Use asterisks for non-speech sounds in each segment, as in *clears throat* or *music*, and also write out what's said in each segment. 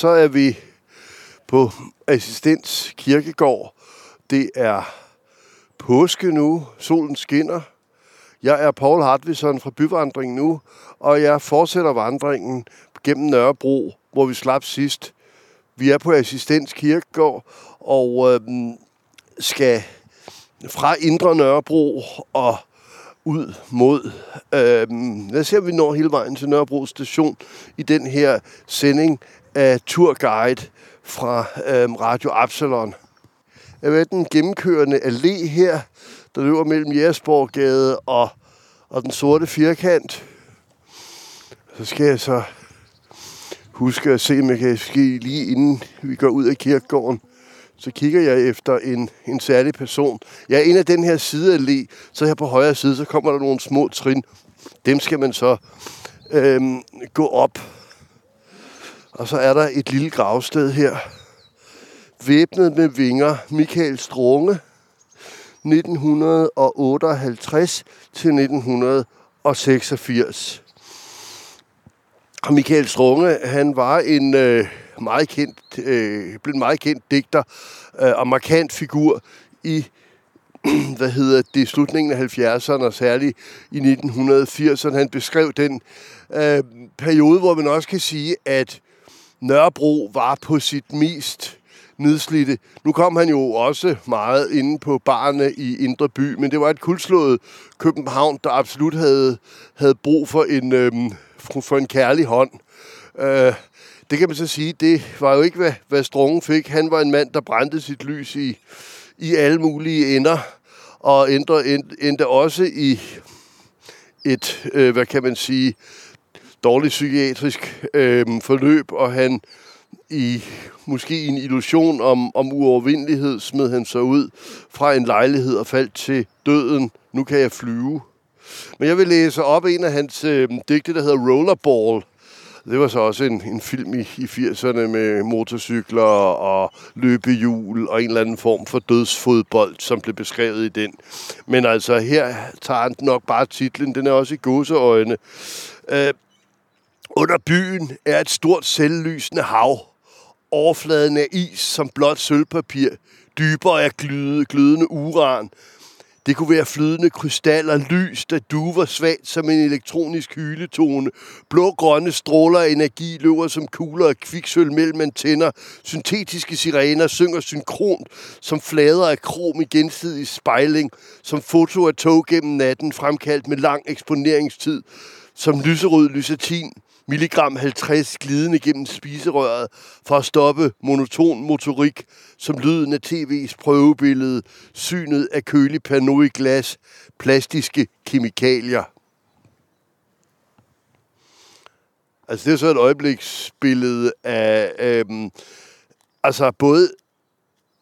så er vi på Assistens Kirkegård. Det er påske nu. Solen skinner. Jeg er Paul Hartvisson fra Byvandring nu, og jeg fortsætter vandringen gennem Nørrebro, hvor vi slap sidst. Vi er på Assistens Kirkegård og øh, skal fra Indre Nørrebro og ud mod... Øh, lad os se, om vi når hele vejen til Nørrebro station i den her sending af Tourguide fra øhm, Radio Absalon. Jeg ved den gennemkørende allé her, der løber mellem Jægersborggade og, og den sorte firkant. Så skal jeg så huske at se, om jeg kan ske lige inden vi går ud af kirkegården. Så kigger jeg efter en, en særlig person. Jeg er en af den her side allé, så her på højre side, så kommer der nogle små trin. Dem skal man så øhm, gå op. Og så er der et lille gravsted her. Væbnet med vinger, Michael Strunge, 1958 til 1986. Og Michael Strunge, han var en øh, meget kendt, øh, blev en meget kendt digter øh, og markant figur i *clears throat* hvad hedder det, slutningen af 70'erne og særligt i 1980'erne. Han beskrev den øh, periode, hvor man også kan sige, at Nørrebro var på sit mest nedslidte. Nu kom han jo også meget inde på barne i Indre By, men det var et kuldslået København, der absolut havde, havde brug for en, øhm, for en kærlig hånd. Øh, det kan man så sige, det var jo ikke, hvad, hvad Strunge fik. Han var en mand, der brændte sit lys i, i alle mulige ender, og endte, endte også i et, øh, hvad kan man sige, dårligt psykiatrisk øh, forløb, og han i måske en illusion om, om uovervindelighed smed han sig ud fra en lejlighed og faldt til døden. Nu kan jeg flyve. Men jeg vil læse op en af hans øh, digte, der hedder Rollerball. Det var så også en, en film i, i 80'erne med motorcykler og løbehjul og en eller anden form for dødsfodbold, som blev beskrevet i den. Men altså, her tager han nok bare titlen. Den er også i godseøjne. Øh, under byen er et stort selvlysende hav. Overfladen er is som blåt sølvpapir. Dybere er gløde, glødende uran. Det kunne være flydende krystaller, lys, der duver svagt som en elektronisk hyletone. Blå-grønne stråler af energi løber som kugler af kviksøl mellem antenner. Syntetiske sirener synger synkront som flader af krom i gensidig spejling. Som foto af tog gennem natten fremkaldt med lang eksponeringstid. Som lyserød lysatin milligram 50 glidende gennem spiserøret for at stoppe monoton motorik, som lyden af tv's prøvebillede, synet af kølig pano i glas, plastiske kemikalier. Altså det er så et øjebliksbillede af øhm, altså både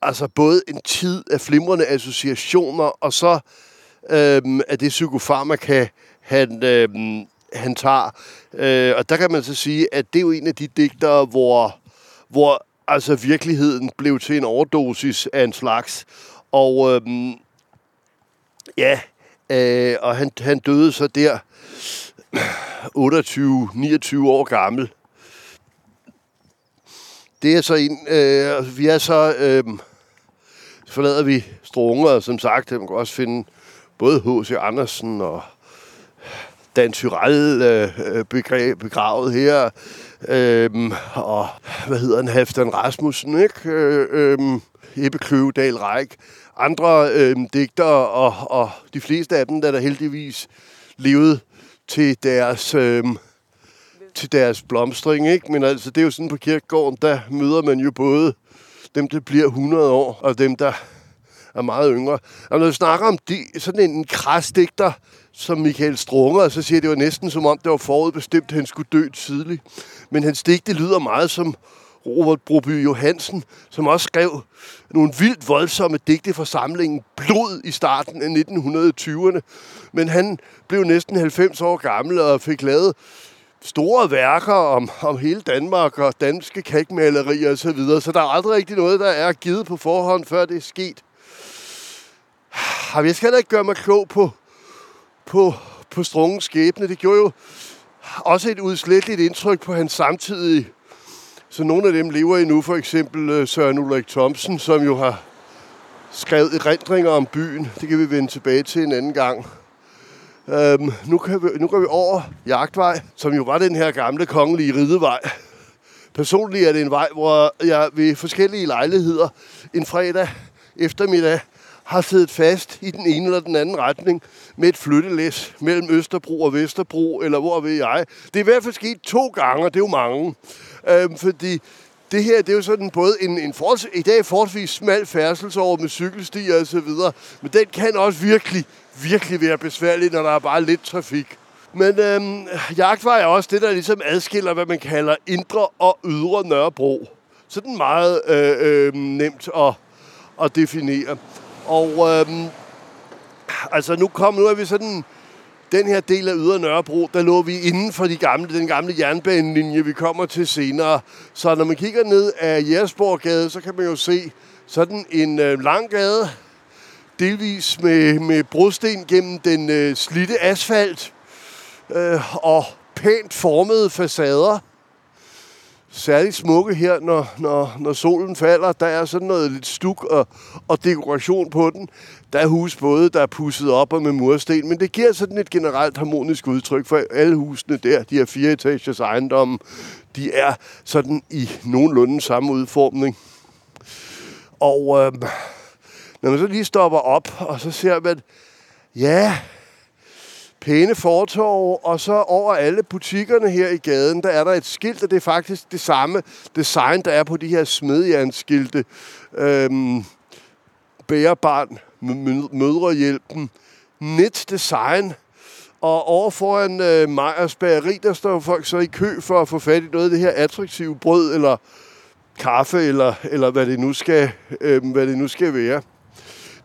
altså både en tid af flimrende associationer, og så øhm, af det psykofarmaka, han, øhm, han tager. Øh, og der kan man så sige, at det er jo en af de digtere, hvor, hvor altså virkeligheden blev til en overdosis af en slags. Og øhm, ja, øh, og han, han døde så der *clears throat* 28-29 år gammel. Det er så en, øh, altså, vi er så, øh, forlader vi Strunger, som sagt, man kan også finde både H.C. Andersen og Dan Tyrell øh, øh begravet her. Øhm, og hvad hedder han? Halfdan Rasmussen, ikke? Øh, øhm, Ebbe Kløvedal Ræk. Andre øhm, digtere, og, og de fleste af dem, der der heldigvis levede til deres, øhm, til deres blomstring, ikke? Men altså, det er jo sådan på kirkegården, der møder man jo både dem, der bliver 100 år, og dem, der er meget yngre. Og når vi snakker om de, sådan en krasdigter, digter, som Michael Strunger, så siger det, det var næsten som om, det var forudbestemt, at han skulle dø tidligt. Men hans digte lyder meget som Robert Broby Johansen, som også skrev nogle vildt voldsomme digte fra samlingen Blod i starten af 1920'erne. Men han blev næsten 90 år gammel og fik lavet store værker om, om hele Danmark og danske kalkmalerier osv., så, videre. så der er aldrig rigtig noget, der er givet på forhånd, før det er sket. Jeg skal heller ikke gøre mig klog på, på, på Strungens skæbne. Det gjorde jo også et udsletteligt indtryk på hans samtidige Så nogle af dem lever endnu, for eksempel øh, Søren Ulrik Thomsen, som jo har skrevet erindringer om byen. Det kan vi vende tilbage til en anden gang. Øhm, nu, kan vi, nu går vi over Jagtvej, som jo var den her gamle kongelige ridevej. Personligt er det en vej, hvor jeg ved forskellige lejligheder en fredag eftermiddag har siddet fast i den ene eller den anden retning med et flyttelæs mellem Østerbro og Vesterbro, eller hvor ved jeg. Det er i hvert fald sket to gange, og det er jo mange. Øhm, fordi det her, det er jo sådan både en, en forholds, i dag forholdsvis smal færdselsår med cykelstier og så videre, men den kan også virkelig, virkelig være besværlig, når der er bare lidt trafik. Men øhm, jagtvej er også det, der ligesom adskiller, hvad man kalder indre og ydre Nørrebro. Sådan meget øh, øh, nemt at, at definere. Og øhm, altså nu kom, nu er vi sådan, den her del af Ydre Nørrebro, der lå vi inden for de gamle, den gamle jernbanelinje, vi kommer til senere. Så når man kigger ned af Jægersborggade, så kan man jo se sådan en øh, lang gade, delvis med, med brosten gennem den øh, slitte asfalt øh, og pænt formede facader særligt smukke her, når, når, når solen falder. Der er sådan noget lidt stuk og, og dekoration på den. Der er hus både, der er pusset op og med mursten, men det giver sådan et generelt harmonisk udtryk for alle husene der. De her fire etagers ejendomme, de er sådan i nogenlunde samme udformning. Og øh, når man så lige stopper op, og så ser man, ja, pæne fortorv, og så over alle butikkerne her i gaden, der er der et skilt, og det er faktisk det samme design, der er på de her smedjernskilte. Øhm, bærebarn, mødrehjælpen, net design, og over foran øh, Majers bageri, der står folk så i kø for at få fat i noget af det her attraktive brød, eller kaffe, eller, eller hvad, det nu skal, øh, hvad det nu skal være.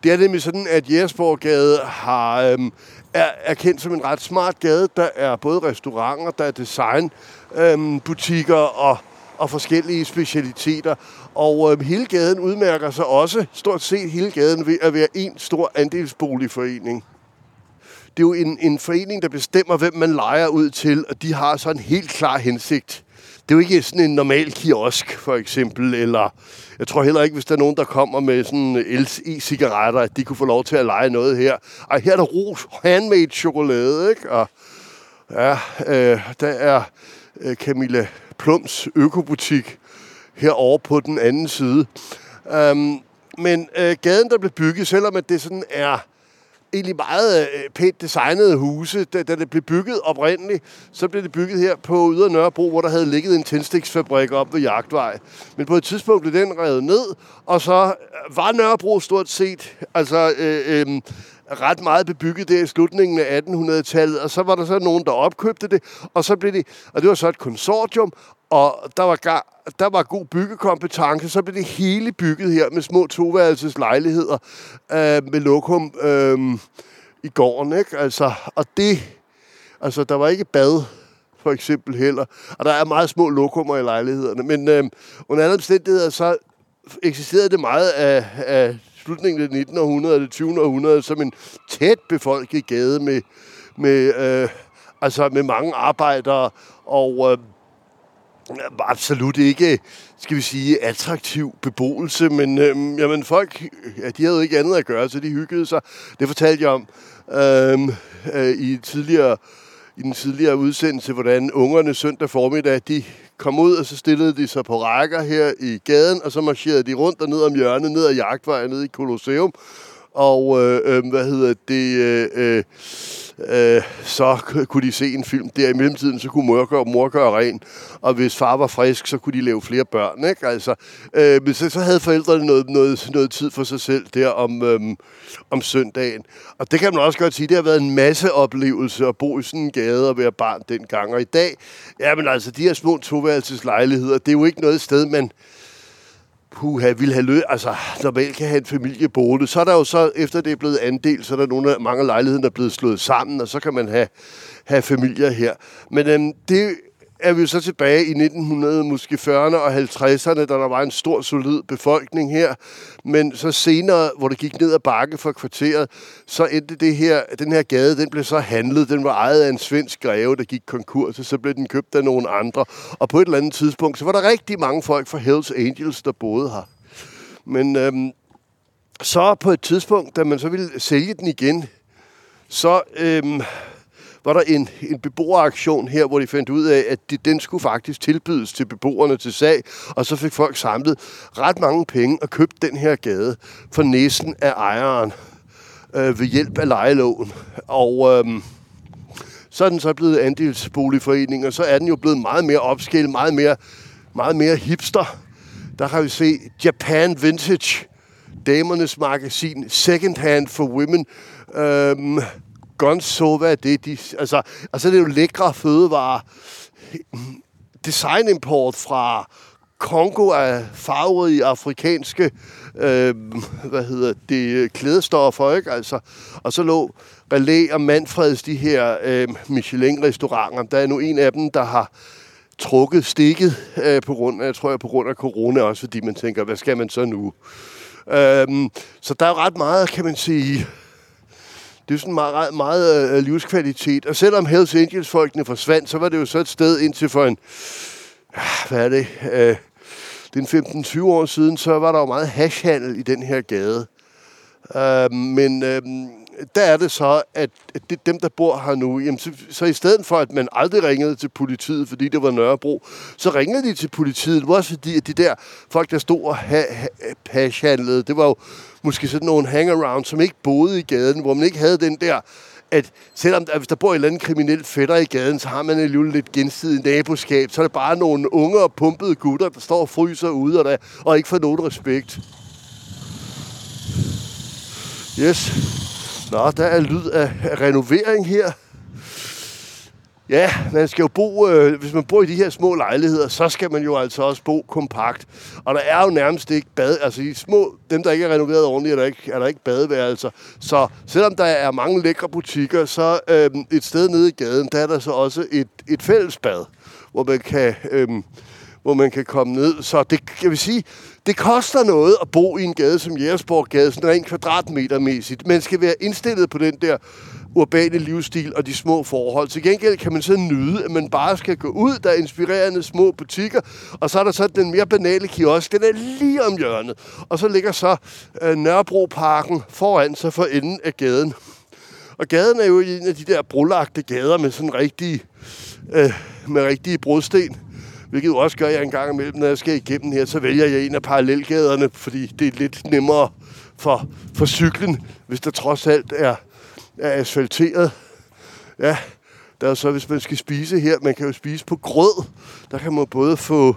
Det er nemlig sådan, at Jægersborggade har øhm, er, er kendt som en ret smart gade. Der er både restauranter, der er designbutikker øhm, og, og forskellige specialiteter. Og øhm, hele gaden udmærker sig også, stort set hele gaden, ved at være en stor andelsboligforening. Det er jo en, en forening, der bestemmer, hvem man leger ud til, og de har så en helt klar hensigt. Det er jo ikke sådan en normal kiosk, for eksempel, eller jeg tror heller ikke, hvis der er nogen, der kommer med sådan e-cigaretter, at de kunne få lov til at lege noget her. Og her er der ros handmade chokolade, ikke? Og ja, øh, der er øh, Camilla Plums økobutik herovre på den anden side. Um, men øh, gaden, der blev bygget, selvom at det sådan er egentlig meget øh, pænt designede huse. Da, da det blev bygget oprindeligt, så blev det bygget her på Yder Nørrebro, hvor der havde ligget en tændstiksfabrik op ved Jagtvej. Men på et tidspunkt blev den revet ned, og så var Nørrebro stort set altså, øh, øh, ret meget bebygget der i slutningen af 1800-tallet, og så var der så nogen, der opkøbte det, og så blev det, og det var så et konsortium, og der var, der var god byggekompetence, så blev det hele bygget her med små toværelses lejligheder øh, med lokum øh, i gården, ikke? Altså, og det, altså, der var ikke bad, for eksempel heller, og der er meget små lokummer i lejlighederne, men øh, under andre omstændigheder, så eksisterede det meget af, af slutningen af det 19. århundrede, det 20. århundrede, som en tæt befolket gade med, med, øh, altså med mange arbejdere, og øh, absolut ikke, skal vi sige, attraktiv beboelse, men øh, jamen, folk, ja, de havde ikke andet at gøre, så de hyggede sig. Det fortalte jeg om øh, øh, i, tidligere, i den tidligere udsendelse, hvordan ungerne søndag formiddag, de kom ud, og så stillede de sig på rækker her i gaden, og så marcherede de rundt og ned om hjørnet, ned ad jagtvejen, ned i Colosseum, og øh, øh, hvad hedder det... Øh, øh, øh så kunne de se en film. Der i mellemtiden, så kunne mor gøre, mor gøre ren. Og hvis far var frisk, så kunne de lave flere børn. Ikke? Altså, øh, men så, så havde forældrene noget, noget, noget tid for sig selv der om, øh, om søndagen. Og det kan man også godt sige, det har været en masse oplevelse at bo i sådan en gade og være barn dengang. Og i dag, ja, men altså, de her små toværelseslejligheder, det er jo ikke noget sted, man puha, vil have lø altså normalt kan have en familie boende. Så er der jo så, efter det er blevet andel, så er der nogle af mange lejligheder, der er blevet slået sammen, og så kan man have, have familier her. Men øhm, det er vi jo så tilbage i 1900, måske 40'erne og 50'erne, da der var en stor, solid befolkning her. Men så senere, hvor det gik ned ad bakke for kvarteret, så endte det her, den her gade, den blev så handlet. Den var ejet af en svensk greve, der gik konkurs, og så blev den købt af nogle andre. Og på et eller andet tidspunkt, så var der rigtig mange folk fra Hells Angels, der boede her. Men øhm, så på et tidspunkt, da man så ville sælge den igen, så øhm, var der en, en beboeraktion her, hvor de fandt ud af, at de, den skulle faktisk tilbydes til beboerne til sag, og så fik folk samlet ret mange penge og købt den her gade for næsten af ejeren øh, ved hjælp af lejeloven. Og øh, så er den så blevet andelsboligforening, og så er den jo blevet meget mere opskilt, meget mere, meget mere hipster. Der kan vi se Japan Vintage, damernes magasin, Second Hand for Women, øhm, Gonzo, hvad er det? De, altså, altså, det er jo lækre fødevarer. Designimport fra Kongo af farverige afrikanske øh, hvad hedder det, klædestoffer, ikke? Altså, og så lå Relæ og Manfreds, de her øh, Michelin-restauranter. Der er nu en af dem, der har trukket stikket øh, på grund af, jeg tror jeg, på grund af corona også, fordi man tænker, hvad skal man så nu? Øh, så der er ret meget, kan man sige, det er sådan meget, meget øh, livskvalitet. Og selvom Hells Angels-folkene forsvandt, så var det jo så et sted indtil for en, ah, hvad er det, øh, den 15-20 år siden, så var der jo meget hashhandel i den her gade. Øh, men øh, der er det så, at, det, dem, der bor her nu, jamen, så, så i stedet for, at man aldrig ringede til politiet, fordi det var Nørrebro, så ringede de til politiet. Det var også fordi, at de der folk, der stod og ha, ha, pashandlede, det var jo måske sådan nogle hangaround, som ikke boede i gaden, hvor man ikke havde den der at selvom at hvis der bor en eller anden kriminel fætter i gaden, så har man alligevel lidt gensidig naboskab. Så er det bare nogle unge og pumpede gutter, der står og fryser ude og, der, og ikke får nogen respekt. Yes. Nå, der er lyd af, renovering her. Ja, man skal jo bo, øh, hvis man bor i de her små lejligheder, så skal man jo altså også bo kompakt. Og der er jo nærmest ikke bad, altså i små, dem der ikke er renoveret ordentligt, er der ikke, er der ikke badeværelser. Så selvom der er mange lækre butikker, så øh, et sted nede i gaden, der er der så også et, et fællesbad, hvor man kan... Øh, hvor man kan komme ned. Så det, jeg vil sige, det koster noget at bo i en gade som Jægersborg-gade, sådan rent kvadratmetermæssigt. Man skal være indstillet på den der urbane livsstil og de små forhold. Til gengæld kan man så nyde, at man bare skal gå ud, der er inspirerende små butikker, og så er der så den mere banale kiosk, den er lige om hjørnet. Og så ligger så øh, Nørrebroparken foran sig for enden af gaden. Og gaden er jo en af de der brolagte gader med sådan rigtige, øh, med rigtige brudsten. Hvilket jo også gør, jeg en gang imellem, når jeg skal igennem her, så vælger jeg en af parallelgaderne, fordi det er lidt nemmere for, for cyklen, hvis der trods alt er er asfalteret. Ja, der er så, hvis man skal spise her, man kan jo spise på grød. Der kan man både få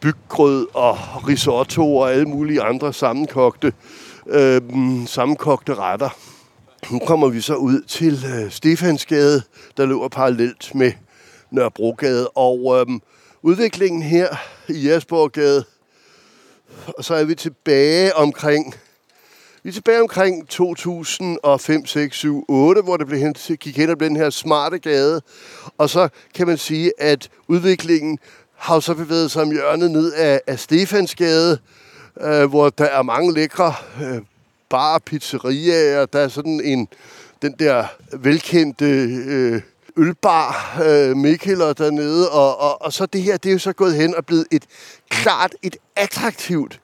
byggrød og risotto og alle mulige andre sammenkogte, øh, sammenkogte retter. Nu kommer vi så ud til øh, Stefansgade, der løber parallelt med Nørrebrogade. Og øh, udviklingen her i Jasborggade, og så er vi tilbage omkring vi er tilbage omkring 2005, 6, 7, 8, hvor det blev hen, gik hen og blev den her smarte gade. Og så kan man sige, at udviklingen har så bevæget sig om hjørnet ned af, af Stefansgade, øh, hvor der er mange lækre øh, bar, pizzeriaer. Der er sådan en, den der velkendte øh, ølbar øh, Mikkeler dernede. Og, og, og så det her, det er jo så gået hen og blevet et klart et attraktivt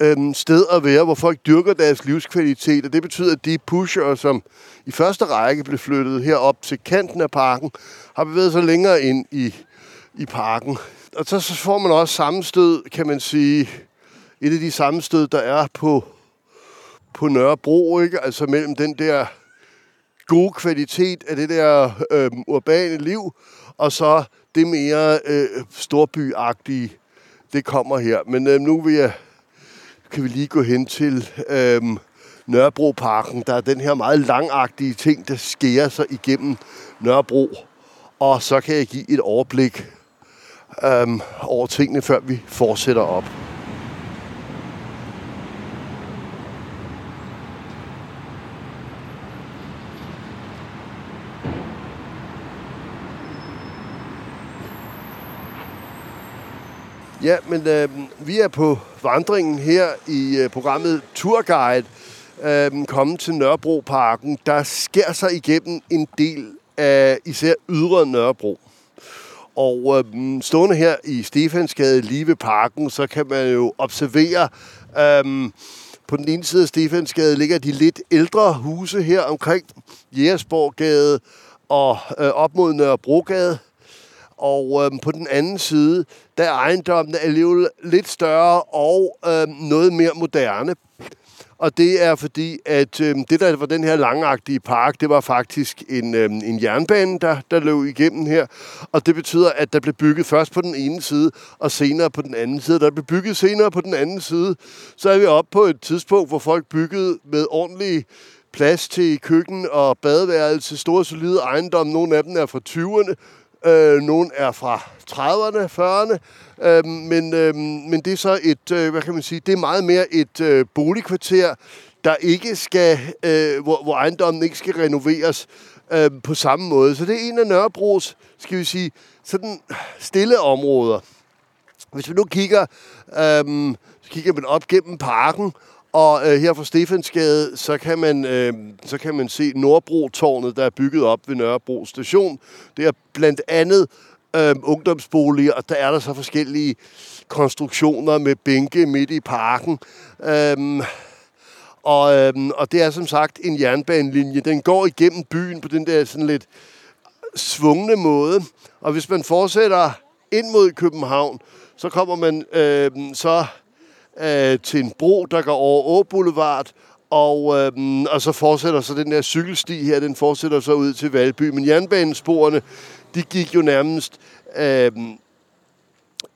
øh, sted at være, hvor folk dyrker deres livskvalitet, og det betyder, at de pusher, som i første række blev flyttet herop til kanten af parken, har bevæget sig længere ind i, i parken. Og så, så får man også sammenstød, kan man sige, et af de sammenstød, der er på, på Nørrebro, ikke? altså mellem den der gode kvalitet af det der øh, urbane liv, og så det mere øh, storbyagtige, det kommer her. Men øh, nu vil jeg kan vi lige gå hen til øh, Nørrebroparken. Der er den her meget langagtige ting, der skærer sig igennem Nørrebro. Og så kan jeg give et overblik øh, over tingene, før vi fortsætter op. Ja, men øh, vi er på vandringen her i øh, programmet Tourguide, øh, kommet til Nørrebroparken. Der sker sig igennem en del af især ydre Nørrebro. Og øh, stående her i Stefansgade lige ved parken, så kan man jo observere, øh, på den ene side af Stefansgade ligger de lidt ældre huse her omkring Jægersborggade og øh, op mod Nørrebrogade. Og øhm, på den anden side, der er ejendommen alligevel lidt større og øhm, noget mere moderne. Og det er fordi, at øhm, det der var den her langagtige park, det var faktisk en, øhm, en jernbane, der, der løb igennem her. Og det betyder, at der blev bygget først på den ene side, og senere på den anden side. Der blev bygget senere på den anden side. Så er vi oppe på et tidspunkt, hvor folk byggede med ordentlig plads til køkken og badeværelse, store solide ejendomme. Nogle af dem er fra 20'erne, Øh, nogle er fra 30'erne, 40'erne, øh, men, øh, men det er så et, øh, hvad kan man sige, det er meget mere et øh, boligkvarter, der ikke skal, øh, hvor, hvor ejendommen ikke skal renoveres øh, på samme måde. Så det er en af Nørrebros, skal vi sige, sådan stille områder. Hvis vi nu kigger, øh, så kigger man op gennem parken, og øh, her fra Stefansgade, så kan man, øh, så kan man se Nordbro-tårnet, der er bygget op ved Nørrebro station. Det er blandt andet øh, ungdomsboliger, og der er der så forskellige konstruktioner med bænke midt i parken. Øh, og, øh, og det er som sagt en jernbanelinje. Den går igennem byen på den der sådan lidt svungne måde. Og hvis man fortsætter ind mod København, så kommer man øh, så øh, til en bro, der går over Å Boulevard, og, øh, og så fortsætter så den der cykelsti her, den fortsætter så ud til Valby. Men jernbanesporene, de gik jo nærmest øh,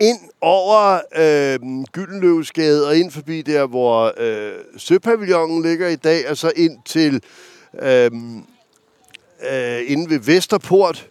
ind over øh, Gyldenløvesgade og ind forbi der, hvor øh, Søpavillonen ligger i dag, og så ind til øh, øh, inde ved Vesterport,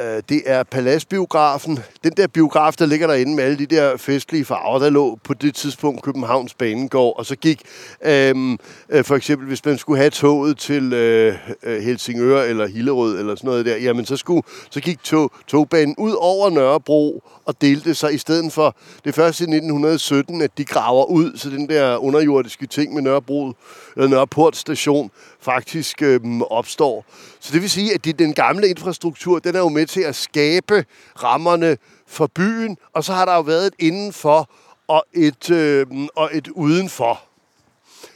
Øh, det er Paladsbiografen. Den der biograf, der ligger derinde med alle de der festlige farver, der lå på det tidspunkt Københavns Banegård, og så gik øhm, øh, for eksempel, hvis man skulle have toget til øh, øh Helsingør eller Hillerød eller sådan noget der, jamen så, skulle, så gik tog, togbanen ud over Nørrebro og delte sig i stedet for det første i 1917, at de graver ud, så den der underjordiske ting med Nørrebro, eller Nørreport station faktisk øhm, opstår. Så det vil sige, at det, den gamle infrastruktur, den er jo med til at skabe rammerne for byen, og så har der jo været et indenfor og et, øh, og et udenfor.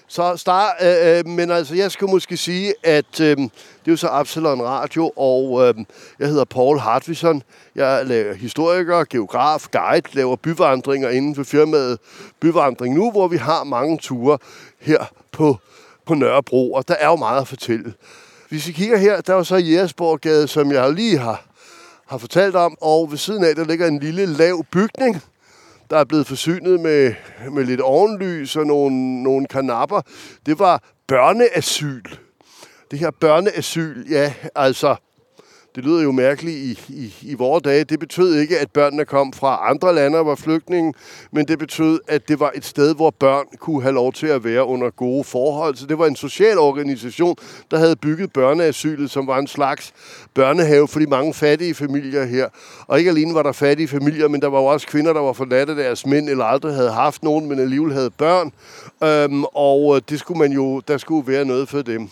Så start, øh, øh, men altså, jeg skal måske sige, at øh, det er jo så Absalon Radio, og øh, jeg hedder Paul Hartvison. Jeg er historiker, geograf, guide, laver byvandringer inden for firmaet Byvandring Nu, hvor vi har mange ture her på, på Nørrebro, og der er jo meget at fortælle. Hvis vi kigger her, der er jo så Jægersborggade, som jeg lige har, har fortalt om, og ved siden af, der ligger en lille lav bygning, der er blevet forsynet med, med lidt ovenlys og nogle, nogle kanapper. Det var børneasyl. Det her børneasyl, ja, altså det lyder jo mærkeligt i, i, i vores dage. Det betød ikke, at børnene kom fra andre lande og var flygtninge, men det betød, at det var et sted, hvor børn kunne have lov til at være under gode forhold. Så det var en social organisation, der havde bygget børneasylet, som var en slags børnehave for de mange fattige familier her. Og ikke alene var der fattige familier, men der var også kvinder, der var forladt af deres mænd, eller aldrig havde haft nogen, men alligevel havde børn. Øhm, og øh, det skulle man jo, der skulle være noget for dem.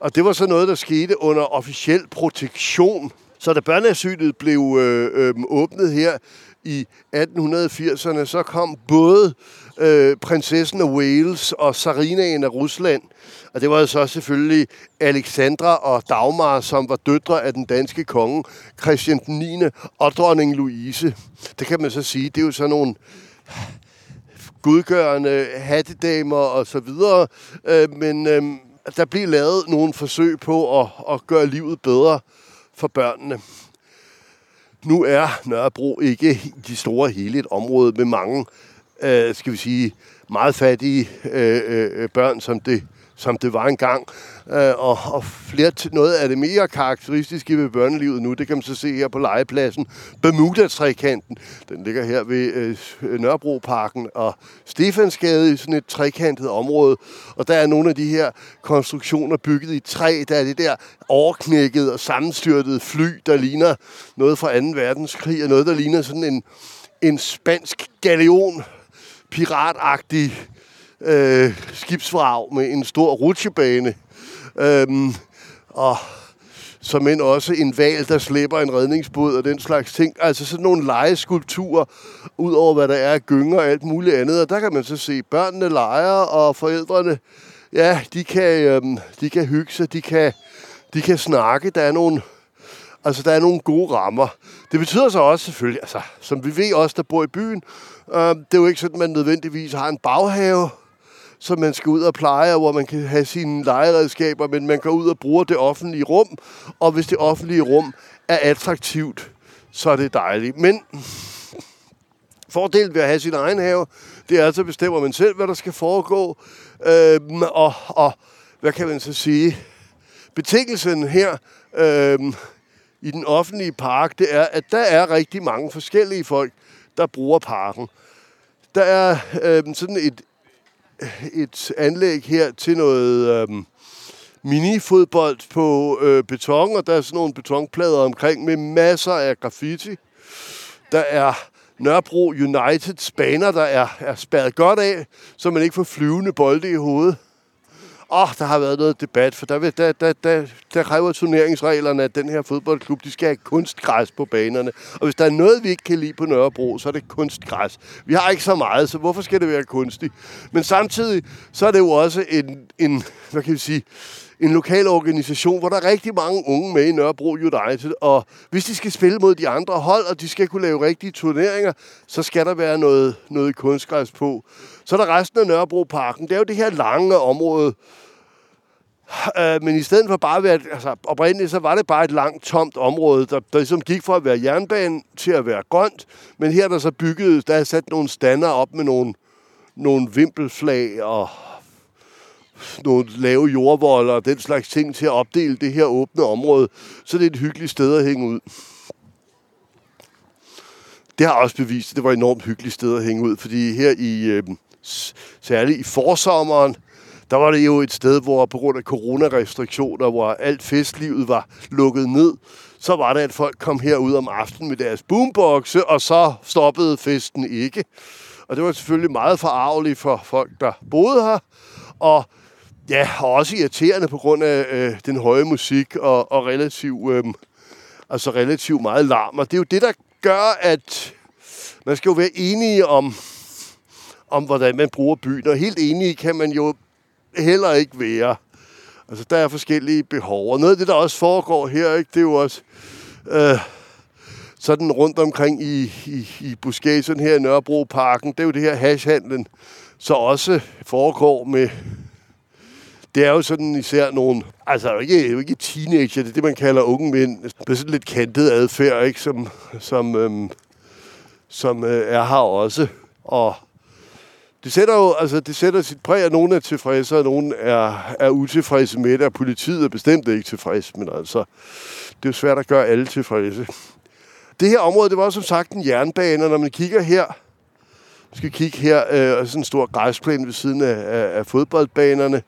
Og det var så noget, der skete under officiel protektion. Så da børneasylet blev øh, øh, åbnet her i 1880'erne, så kom både øh, prinsessen af Wales og Sarinaen af Rusland. Og det var så selvfølgelig Alexandra og Dagmar, som var døtre af den danske konge, Christian 9. og dronning Louise. Det kan man så sige, det er jo sådan nogle gudgørende hattedamer og så videre. Øh, men, øh, der bliver lavet nogle forsøg på at, at gøre livet bedre for børnene. Nu er Nørrebro ikke de store hele et område med mange, øh, skal vi sige, meget fattige øh, øh, øh børn, som det som det var engang. Øh, og, og flere til noget af det mere karakteristiske ved børnelivet nu, det kan man så se her på legepladsen. Bermuda-trekanten, den ligger her ved øh, Nørrebroparken og Stefansgade i sådan et trekantet område. Og der er nogle af de her konstruktioner bygget i træ. Der er det der overknækket og sammenstyrtede fly, der ligner noget fra 2. verdenskrig, og noget, der ligner sådan en en spansk galeon, piratagtig øh, skibsvrag med en stor rutsjebane. Øhm, og som end også en val, der slipper en redningsbåd og den slags ting. Altså sådan nogle legeskulpturer, ud over hvad der er af gynger og alt muligt andet. Og der kan man så se børnene leger, og forældrene, ja, de kan, øhm, de kan hygge sig, de kan, de kan snakke. Der er nogle, altså, der er nogle gode rammer. Det betyder så også selvfølgelig, altså, som vi ved også, der bor i byen, øhm, det er jo ikke sådan, at man nødvendigvis har en baghave, som man skal ud og pleje, hvor man kan have sine legeredskaber, men man går ud og bruger det offentlige rum, og hvis det offentlige rum er attraktivt, så er det dejligt. Men fordelen ved at have sin egen have, det er altså, bestemmer man selv, hvad der skal foregå, øhm, og, og hvad kan man så sige? Betingelsen her øhm, i den offentlige park, det er, at der er rigtig mange forskellige folk, der bruger parken. Der er øhm, sådan et, et anlæg her til noget øhm, minifodbold på øh, beton, og der er sådan nogle betonplader omkring med masser af graffiti. Der er Nørrebro Uniteds baner, der er, er spærret godt af, så man ikke får flyvende bolde i hovedet. Åh, oh, der har været noget debat, for der, der, der, der, der kræver turneringsreglerne, at den her fodboldklub, de skal have kunstgræs på banerne. Og hvis der er noget, vi ikke kan lide på Nørrebro, så er det kunstgræs. Vi har ikke så meget, så hvorfor skal det være kunstigt? Men samtidig, så er det jo også en, en hvad kan vi sige, en lokal organisation, hvor der er rigtig mange unge med i Nørrebro United, og hvis de skal spille mod de andre hold, og de skal kunne lave rigtige turneringer, så skal der være noget, noget kunstgræs på. Så er der resten af Nørrebro Parken. Det er jo det her lange område, øh, men i stedet for bare at være, altså oprindeligt, så var det bare et langt, tomt område, der, der ligesom gik fra at være jernbane til at være grønt. Men her er der så bygget, der er sat nogle stander op med nogle, nogle vimpelflag og nogle lave jordvolder og den slags ting til at opdele det her åbne område, så det er et hyggeligt sted at hænge ud. Det har også bevist, at det var et enormt hyggeligt sted at hænge ud, fordi her i, øh, særligt i forsommeren, der var det jo et sted, hvor på grund af coronarestriktioner, hvor alt festlivet var lukket ned, så var det, at folk kom herud om aftenen med deres boomboxe, og så stoppede festen ikke. Og det var selvfølgelig meget forarveligt for folk, der boede her, og Ja, og også irriterende på grund af øh, den høje musik og, og relativt, øh, altså relativt meget larm. Og det er jo det, der gør, at man skal jo være enige om, om hvordan man bruger byen. Og helt enige kan man jo heller ikke være. Altså, der er forskellige behov. Og noget af det, der også foregår her, ikke, det er jo også øh, sådan rundt omkring i, i, i Buskæsen her i Nørrebro Parken. Det er jo det her hashhandlen, så også foregår med det er jo sådan især nogle, altså ikke, jo ikke teenager, det er det, man kalder unge mænd, med sådan lidt kantet adfærd, ikke, som, som, øhm, som øh, er her også. Og det sætter jo, altså det sætter sit præg, at nogen er tilfredse, og nogen er, er utilfredse med det, og politiet er bestemt ikke tilfredse, men altså, det er jo svært at gøre alle tilfredse. Det her område, det var som sagt en jernbane, og når man kigger her, skal kigge her, øh, sådan en stor græsplæne ved siden af, af, af fodboldbanerne,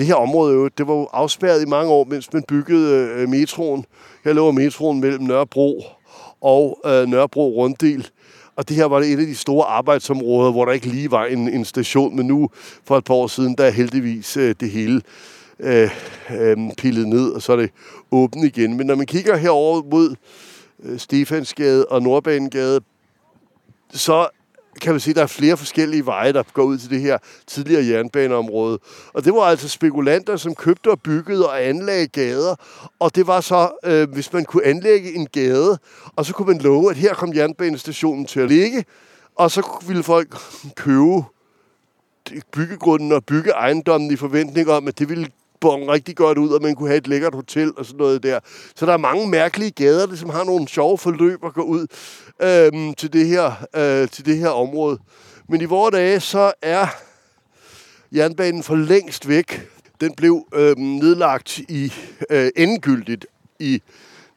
det her område det var jo afspærret i mange år, mens man byggede øh, metroen. Her lå metroen mellem Nørrebro og øh, Nørrebro Runddel. Og det her var det et af de store arbejdsområder, hvor der ikke lige var en, en station, men nu for et par år siden, der er heldigvis øh, det hele øh, øh, pillet ned, og så er det åbent igen. Men når man kigger herover mod øh, Stefansgade og Nordbanegade, så kan man sige, at der er flere forskellige veje, der går ud til det her tidligere jernbaneområde. Og det var altså spekulanter, som købte og byggede og anlagde gader. Og det var så, øh, hvis man kunne anlægge en gade, og så kunne man love, at her kom jernbanestationen til at ligge, og så ville folk købe byggegrunden og bygge ejendommen i forventning om, at det ville bonge rigtig godt ud, og man kunne have et lækkert hotel og sådan noget der. Så der er mange mærkelige gader, der som har nogle sjove forløb at gå ud øhm, til, det her, øh, til det her område. Men i vores dage, så er jernbanen for længst væk. Den blev øhm, nedlagt i øh, endegyldigt i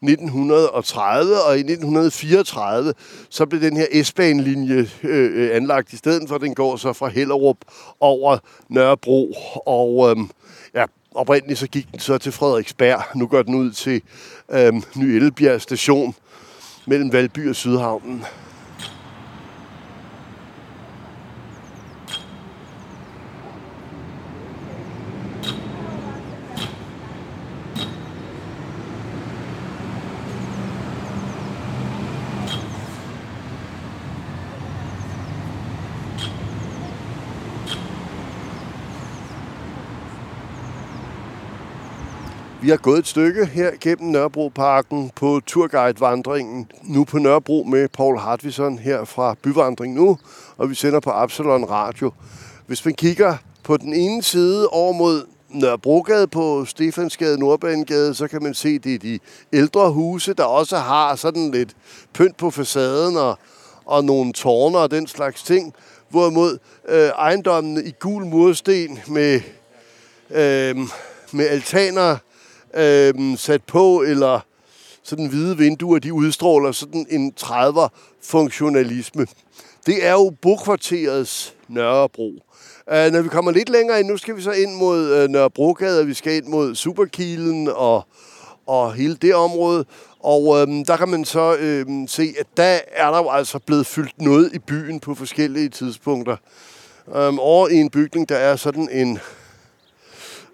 1930, og i 1934, så blev den her S-banelinje øh, anlagt i stedet for. Den går så fra Hellerup over Nørrebro, og øh, ja, oprindeligt så gik den så til Frederiksberg. Nu går den ud til øhm, Ny Ellebjerg station mellem Valby og Sydhavnen. Vi har gået et stykke her gennem Nørrebroparken på turguide-vandringen. Nu på Nørrebro med Paul Hartvison her fra Byvandring Nu, og vi sender på Absalon Radio. Hvis man kigger på den ene side over mod Nørrebrogade på Stefansgade, Nordbanegade, så kan man se, det er de ældre huse, der også har sådan lidt pynt på facaden og, og nogle tårner og den slags ting. Hvorimod øh, ejendommene i gul mursten med, øh, med altaner øh, sat på, eller sådan hvide vinduer, de udstråler sådan en 30'er funktionalisme. Det er jo bokvarterets Nørrebro. Uh, når vi kommer lidt længere ind, nu skal vi så ind mod øh, Nørrebrogade, og vi skal ind mod Superkilen og, og hele det område. Og øhm, der kan man så øhm, se, at der er der jo altså blevet fyldt noget i byen på forskellige tidspunkter. Øhm, over i en bygning, der er sådan en,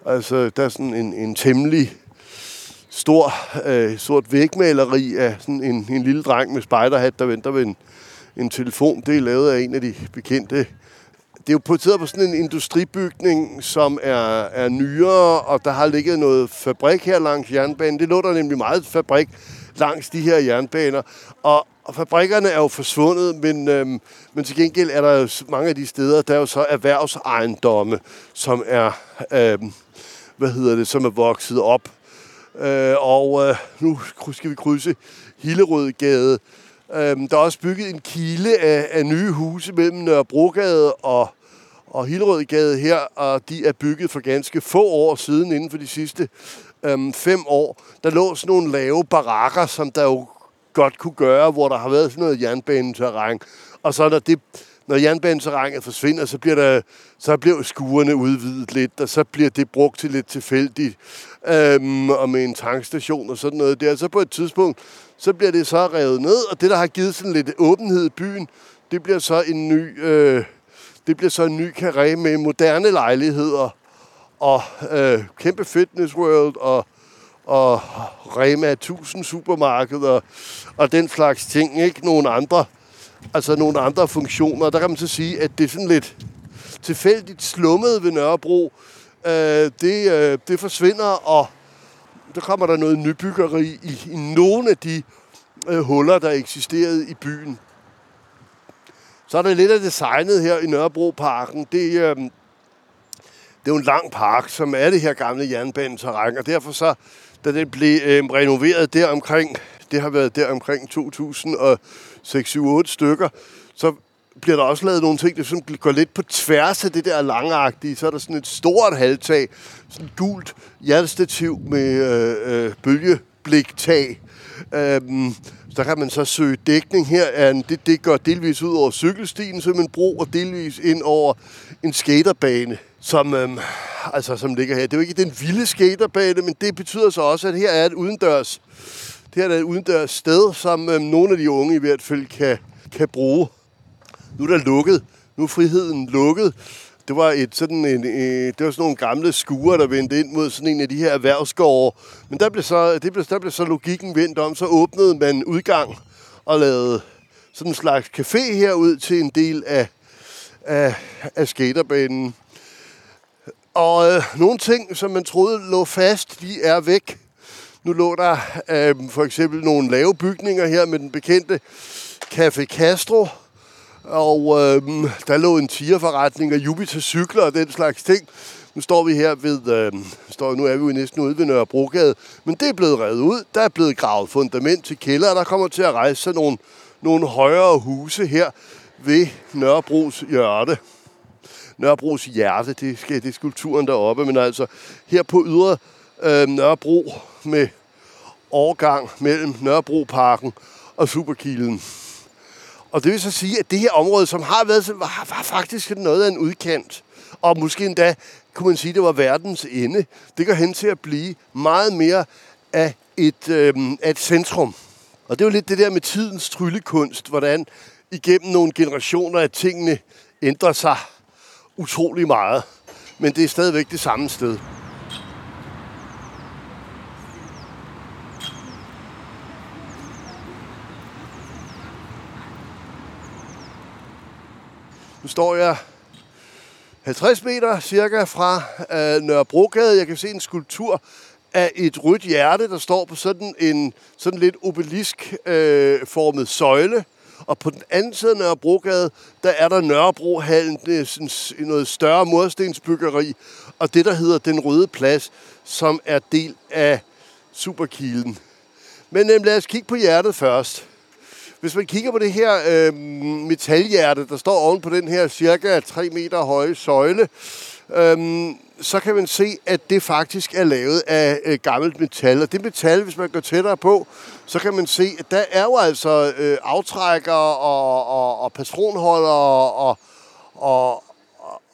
altså der er sådan en, en temmelig stor, øh, sort vægmaleri af sådan en, en lille dreng med spejderhat, der venter ved en, en telefon. Det er lavet af en af de bekendte. Det er jo portrætteret på sådan en industribygning, som er, er nyere, og der har ligget noget fabrik her langs jernbanen. Det lå der nemlig meget fabrik langs de her jernbaner. Og, og fabrikkerne er jo forsvundet, men, øhm, men til gengæld er der jo mange af de steder, der er jo så erhvervsejendomme, som er, øhm, hvad hedder det, som er vokset op. Øh, og øh, nu skal vi krydse Hillerødgade. Øh, der er også bygget en kile af, af nye huse mellem Nørrebrogade og, og Hillerødgade her, og de er bygget for ganske få år siden, inden for de sidste øh, fem år, der lå sådan nogle lave barakker, som der jo godt kunne gøre, hvor der har været sådan noget jernbaneterræn. Og så når det når jernbaneterrænet forsvinder, så bliver der, så bliver skuerne udvidet lidt, og så bliver det brugt til lidt tilfældigt, øhm, og med en tankstation og sådan noget der. Så på et tidspunkt, så bliver det så revet ned, og det, der har givet sådan lidt åbenhed i byen, det bliver så en ny, øh, det bliver så en ny karré med moderne lejligheder, og øh, kæmpe fitness world og, og Rema 1000 supermarkeder og den slags ting. Ikke nogen andre, altså nogle andre funktioner. Der kan man så sige, at det er sådan lidt tilfældigt slummet ved Nørrebro. Øh, det, øh, det forsvinder, og der kommer der noget nybyggeri i, i nogle af de øh, huller, der eksisterede i byen. Så er der lidt af designet her i Nørrebroparken. Det, øh, det er jo en lang park, som er det her gamle jernbaneterræn, og derfor så, da den blev øh, renoveret der omkring, det har været der omkring 2000 og 6, 7, 8 stykker, så bliver der også lavet nogle ting, der sådan går lidt på tværs af det der langagtige. Så er der sådan et stort halvtag, sådan et gult hjertestativ med øh, øh, bølgebliktag. Øhm, så kan man så søge dækning her. En, det, det går delvis ud over cykelstien som en bro, og delvis ind over en skaterbane som, øhm, altså, som ligger her. Det er jo ikke den vilde skaterbane, men det betyder så også, at her er et udendørs, det her er et udendørs sted, som øh, nogle af de unge i hvert fald kan, kan bruge. Nu er der lukket. Nu er friheden lukket. Det var, et, sådan en, øh, det var sådan nogle gamle skuer, der vendte ind mod sådan en af de her erhvervsgårde. Men der blev så, det blev, der blev så logikken vendt om. Så åbnede man udgang og lavede sådan en slags café herud til en del af, af, af skaterbanen. Og øh, nogle ting, som man troede lå fast, de er væk. Nu lå der øh, for eksempel nogle lave bygninger her med den bekendte Café Castro. Og øh, der lå en tierforretning af Jupiter cykler og den slags ting. Nu står vi her ved, øh, står, nu er vi jo næsten ude ved Nørrebrogade, men det er blevet revet ud. Der er blevet gravet fundament til kælder, og der kommer til at rejse sig nogle, nogle højere huse her ved Nørrebros hjørte. Nørrebros hjerte, det, skal, det er skulpturen deroppe, men altså her på ydre øh, Nørrebro med overgang mellem Nørrebroparken og Superkilen. Og det vil så sige, at det her område, som har været, var, var faktisk noget af en udkant. Og måske endda, kunne man sige, det var verdens ende. Det går hen til at blive meget mere af et, øh, af et centrum. Og det er jo lidt det der med tidens tryllekunst, hvordan igennem nogle generationer at tingene ændrer sig utrolig meget. Men det er stadigvæk det samme sted. Nu står jeg 50 meter cirka fra øh, Nørrebrogade. Jeg kan se en skulptur af et rødt hjerte, der står på sådan en sådan lidt obelisk-formet øh, søjle. Og på den anden side af Nørrebrogade, der er der Nørrebrohallen, det er sådan noget større murstensbyggeri, og det, der hedder Den Røde Plads, som er del af Superkilen. Men øh, lad os kigge på hjertet først. Hvis man kigger på det her øh, metalhjerte, der står oven på den her cirka 3 meter høje søjle, øh, så kan man se, at det faktisk er lavet af øh, gammelt metal. Og det metal, hvis man går tættere på, så kan man se, at der er jo altså øh, aftrækker og, og, og patronholder og, og,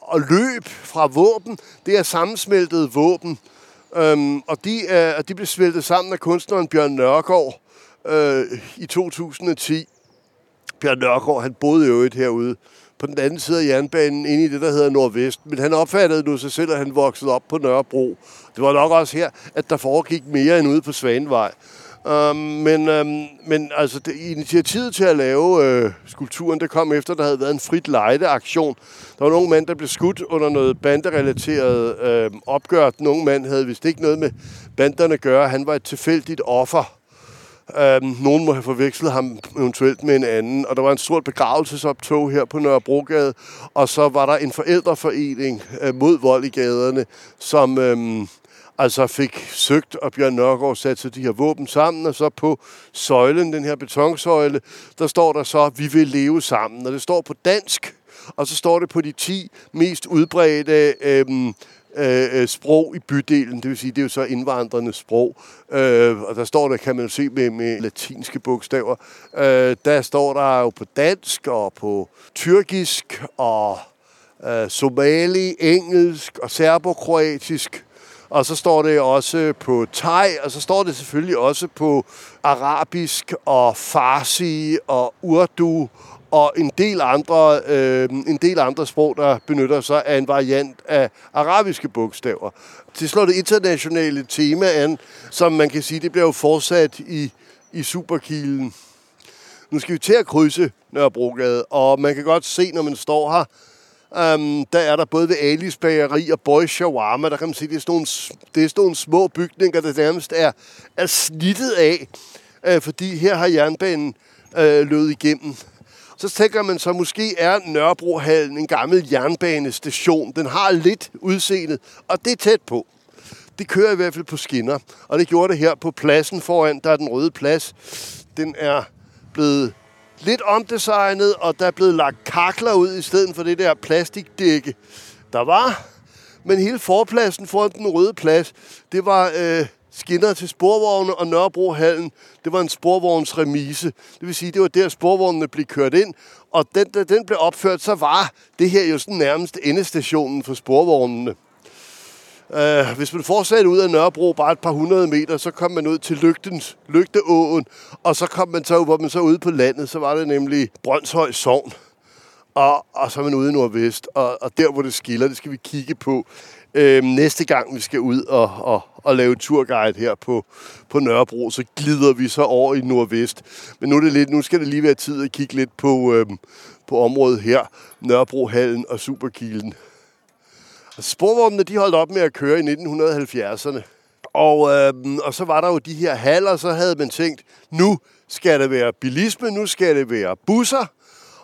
og løb fra våben. Det er sammensmeltet våben. Øhm, og de, er, de blev smeltet sammen af kunstneren Bjørn Nørgaard øh, i 2010. Bjørn Nørgaard, han boede jo et herude på den anden side af jernbanen, inde i det, der hedder Nordvest. Men han opfattede nu sig selv, at han voksede op på Nørrebro. Det var nok også her, at der foregik mere end ude på Svanevej. Øhm, men, øhm, men altså, det, initiativet til at lave øh, skulpturen, det kom efter, der havde været en frit lejde-aktion. Der var nogle mænd, der blev skudt under noget banderelateret øh, opgør. Den unge mand havde vist ikke noget med banderne at gøre. Han var et tilfældigt offer Øhm, nogen må have forvekslet ham eventuelt med en anden. Og der var en stort begravelsesoptog her på Nørrebrogade. Og så var der en forældreforening øh, mod vold i gaderne, som øhm, altså fik søgt, og Bjørn Nørgaard satte sig de her våben sammen. Og så på søjlen, den her betonsøjle, der står der så, vi vil leve sammen. Og det står på dansk, og så står det på de 10 mest udbredte øhm, Øh, Øh, øh, sprog i bydelen, det vil sige, det er jo så indvandrernes sprog. Øh, og der står der, kan man se med, med latinske bogstaver, øh, der står der jo på dansk og på tyrkisk og øh, somali, engelsk og serbokroatisk. Og så står det også på thai, og så står det selvfølgelig også på arabisk og farsi og urdu og en del andre, øh, en del andre sprog, der benytter sig af en variant af arabiske bogstaver. Det slår det internationale tema an, som man kan sige, det bliver jo fortsat i, i Superkilen. Nu skal vi til at krydse Nørrebrogade, og man kan godt se, når man står her, Um, der er der både ved Alis Bageri og Boy Shawarma, der kan man se, det er sådan nogle, det er sådan nogle små bygninger, der nærmest er, er snittet af, uh, fordi her har jernbanen uh, løbet igennem. Så tænker man så, måske er Nørrebrohallen en gammel jernbanestation. Den har lidt udseende, og det er tæt på. Det kører i hvert fald på skinner, og det gjorde det her på pladsen foran, der er den røde plads. Den er blevet lidt omdesignet, og der er blevet lagt kakler ud i stedet for det der plastikdække, der var. Men hele forpladsen foran den røde plads, det var øh, skinner til sporvogne og Nørrebrohallen, det var en sporvognsremise. Det vil sige, det var der sporvognene blev kørt ind, og den, da den blev opført, så var det her jo sådan nærmest endestationen for sporvognene. Uh, hvis man fortsatte ud af Nørrebro bare et par hundrede meter, så kom man ud til Lygtens, Lygteåen, og så kom man så, hvor man så ude på landet, så var det nemlig Brøndshøj Sogn. Og, og så er man ude i Nordvest, og, og der, hvor det skiller, det skal vi kigge på øh, næste gang, vi skal ud og, og, og lave turguide her på, på Nørrebro, så glider vi så over i Nordvest. Men nu, er det lidt, nu skal det lige være tid at kigge lidt på, øh, på området her, Nørrebrohallen og Superkilen. Sporvognene, de holdt op med at køre i 1970'erne. Og, øh, og så var der jo de her haller, så havde man tænkt, nu skal det være bilisme, nu skal det være busser.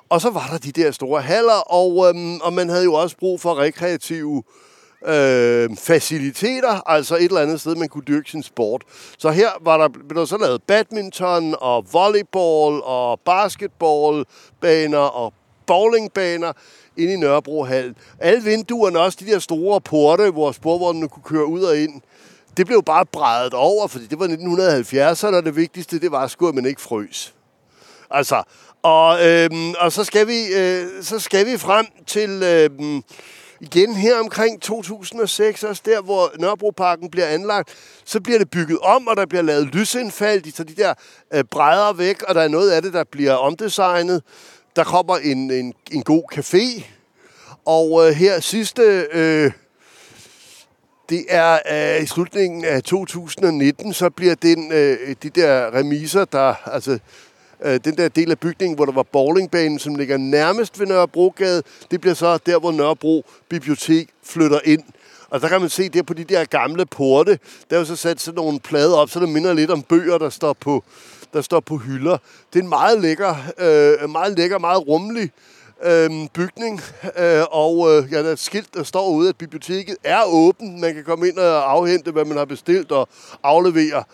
Og så var der de der store haller, og, øh, og man havde jo også brug for rekreative øh, øh, faciliteter, altså et eller andet sted, man kunne dyrke sin sport. Så her var der, blev der så lavet badminton og volleyball og basketballbaner og bowlingbaner inde i Nørrebrohallen. Alle vinduerne, også de der store porte, hvor sporvognene kunne køre ud og ind, det blev bare brædet over, fordi det var 1970'erne, og det vigtigste, det var sgu, at man ikke frøs. Altså, og, øhm, og så, skal vi, øh, så skal vi frem til øhm, igen her omkring 2006, også der, hvor Nørrebroparken bliver anlagt, så bliver det bygget om, og der bliver lavet lysindfald, de tager de der øh, brædder væk, og der er noget af det, der bliver omdesignet. Der kommer en, en, en god café, og øh, her sidste... Øh, det er øh, i slutningen af 2019, så bliver den, øh, de der remiser, der, altså øh, den der del af bygningen, hvor der var bowlingbanen, som ligger nærmest ved Nørrebrogade, det bliver så der, hvor Nørrebro Bibliotek flytter ind. Og der kan man se der på de der gamle porte. Der er jo så sat sådan nogle plader op, så det minder lidt om bøger, der står på, der står på hylder. Det er en meget lækker, øh, meget lækker, meget rummelig øh, bygning. Øh, og øh, ja, der er et skilt, der står ude, at biblioteket er åbent. Man kan komme ind og afhente, hvad man har bestilt og aflevere.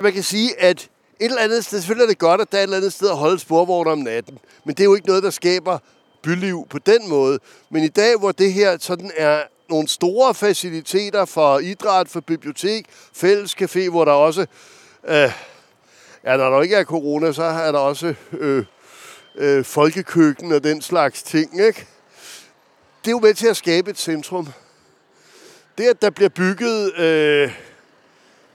Man kan sige, at et eller andet sted, selvfølgelig er det godt, at der er et eller andet sted at holde sporvogne om natten. Men det er jo ikke noget, der skaber byliv på den måde. Men i dag, hvor det her sådan er nogle store faciliteter for idræt, for bibliotek, fællescafé, hvor der også... Øh, ja, når der ikke er corona, så er der også øh, øh, folkekøkken og den slags ting, ikke? Det er jo med til at skabe et centrum. Det, at der bliver bygget øh,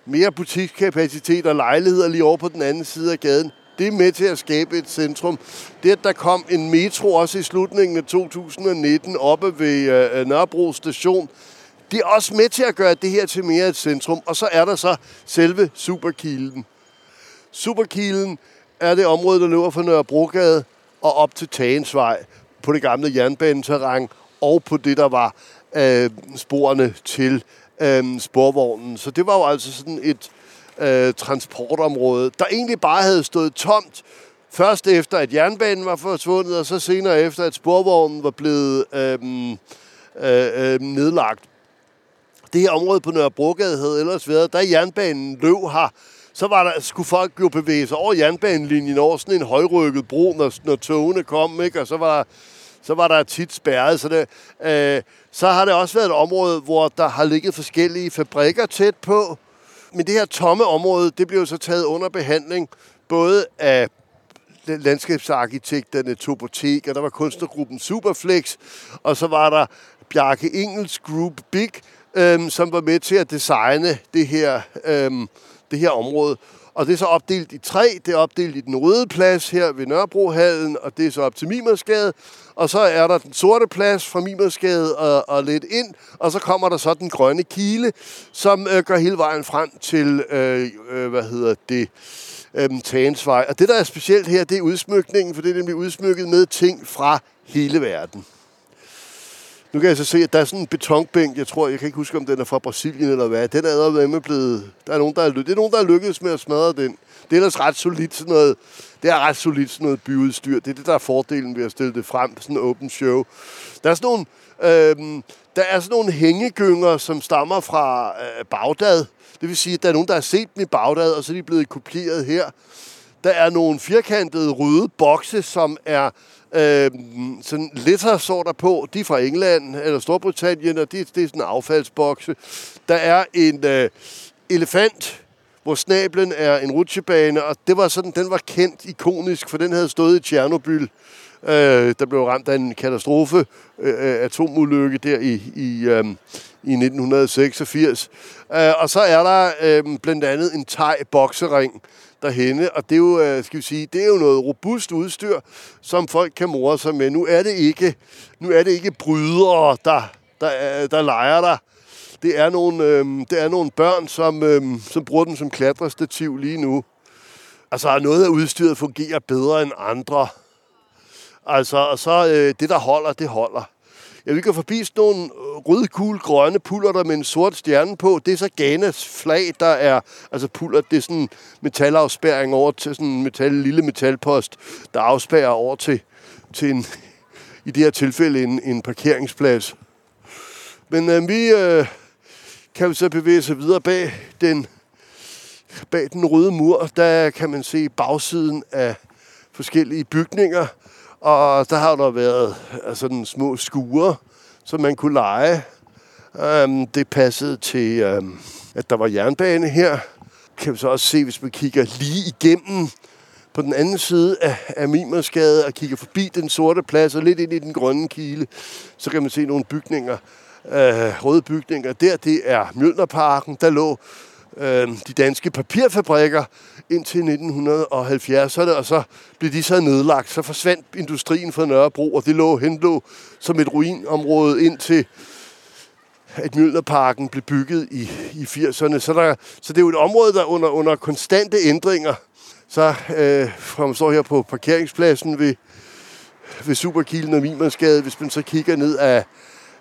mere butikskapacitet og lejligheder lige over på den anden side af gaden, det er med til at skabe et centrum. Det, at der kom en metro også i slutningen af 2019 oppe ved øh, øh, Nørrebro station, det er også med til at gøre det her til mere et centrum. Og så er der så selve Superkilen. Superkilen er det område, der løber fra Nørrebrogade og op til Tagensvej på det gamle jernbaneterræn og på det, der var øh, sporene til øh, sporvognen. Så det var jo altså sådan et øh, transportområde, der egentlig bare havde stået tomt, først efter at jernbanen var forsvundet, og så senere efter at sporvognen var blevet øh, øh, øh, nedlagt. Det her område på Nørrebrogade havde ellers været, da jernbanen løb her, så var der, skulle folk jo bevæge sig over jernbanelinjen over sådan en højrykket bro, når, når togene kom, ikke? og så var, så var der tit spærret. Så, det, øh, så har det også været et område, hvor der har ligget forskellige fabrikker tæt på, men det her tomme område, det blev så taget under behandling, både af landskabsarkitekterne Topotek, og der var kunstnergruppen Superflex, og så var der Bjarke Ingels Group Big, øhm, som var med til at designe det her, øhm, det her område. Og det er så opdelt i tre. Det er opdelt i den røde plads her ved Nørrebrohallen, og det er så op til Mimersgade. Og så er der den sorte plads fra Mimersgade og, og lidt ind, og så kommer der så den grønne kile, som øh, går hele vejen frem til, øh, øh, hvad hedder det, øh, Tagensvej. Og det, der er specielt her, det er udsmykningen, for det er nemlig udsmykket med ting fra hele verden. Nu kan jeg så se, at der er sådan en betonbænk, jeg tror, jeg kan ikke huske, om den er fra Brasilien eller hvad. Den er med blevet... Der er nogen, der er, det er nogen, der er lykkedes med at smadre den. Det er ellers ret solidt sådan noget... Det er ret solidt sådan noget byudstyr. Det er det, der er fordelen ved at stille det frem sådan en open show. Der er sådan nogle... Øhm, der er sådan nogle hængegynger, som stammer fra øh, Bagdad. Det vil sige, at der er nogen, der har set dem i Bagdad, og så er de blevet kopieret her. Der er nogle firkantede røde bokse, som er øh, sådan lettersorter på. De er fra England eller Storbritannien, og det, det er sådan en affaldsbokse. Der er en øh, elefant, hvor snablen er en rutsjebane, og det var sådan, den var kendt ikonisk, for den havde stået i Tjernobyl, øh, der blev ramt af en katastrofe, øh, øh atomulykke der i, i, øh, i 1986. Øh, og så er der øh, blandt andet en thai boksering, derhenne, og det er jo, øh, skal vi sige, det er jo noget robust udstyr, som folk kan more sig med. Nu er det ikke, nu er det ikke brydere, der, der, øh, der leger der. Det er nogle, øh, det er nogle børn, som, øh, som bruger den som klatrestativ lige nu. Altså, noget af udstyret fungerer bedre end andre. Altså, og så øh, det, der holder, det holder. Jeg vi gå forbi sådan nogle øh, røde, rød, grønne puller der med en sort stjerne på. Det er så Ghanas flag, der er... Altså puller, det er sådan en metalafspæring over til sådan en metal, lille metalpost, der afspærrer over til, til en, i det her tilfælde en, en parkeringsplads. Men øh, vi øh, kan vi så bevæge sig videre bag den, bag den røde mur. Der kan man se bagsiden af forskellige bygninger – og der har der været øh, sådan små skure, som man kunne lege. Øhm, det passede til, øhm, at der var jernbane her. Kan vi så også se, hvis man kigger lige igennem på den anden side af, af Mimersgade og kigger forbi den sorte plads og lidt ind i den grønne kile, så kan man se nogle bygninger, øh, røde bygninger. Der, det er Mjølnerparken. Der lå øh, de danske papirfabrikker indtil 1970'erne, og så blev de så nedlagt. Så forsvandt industrien fra Nørrebro, og det lå henlå som et ruinområde indtil at Mjølnerparken blev bygget i, i 80'erne. Så, der, så det er jo et område, der under, under konstante ændringer. Så øh, fra man står her på parkeringspladsen ved, ved Superkilen og Mimersgade, hvis man så kigger ned af,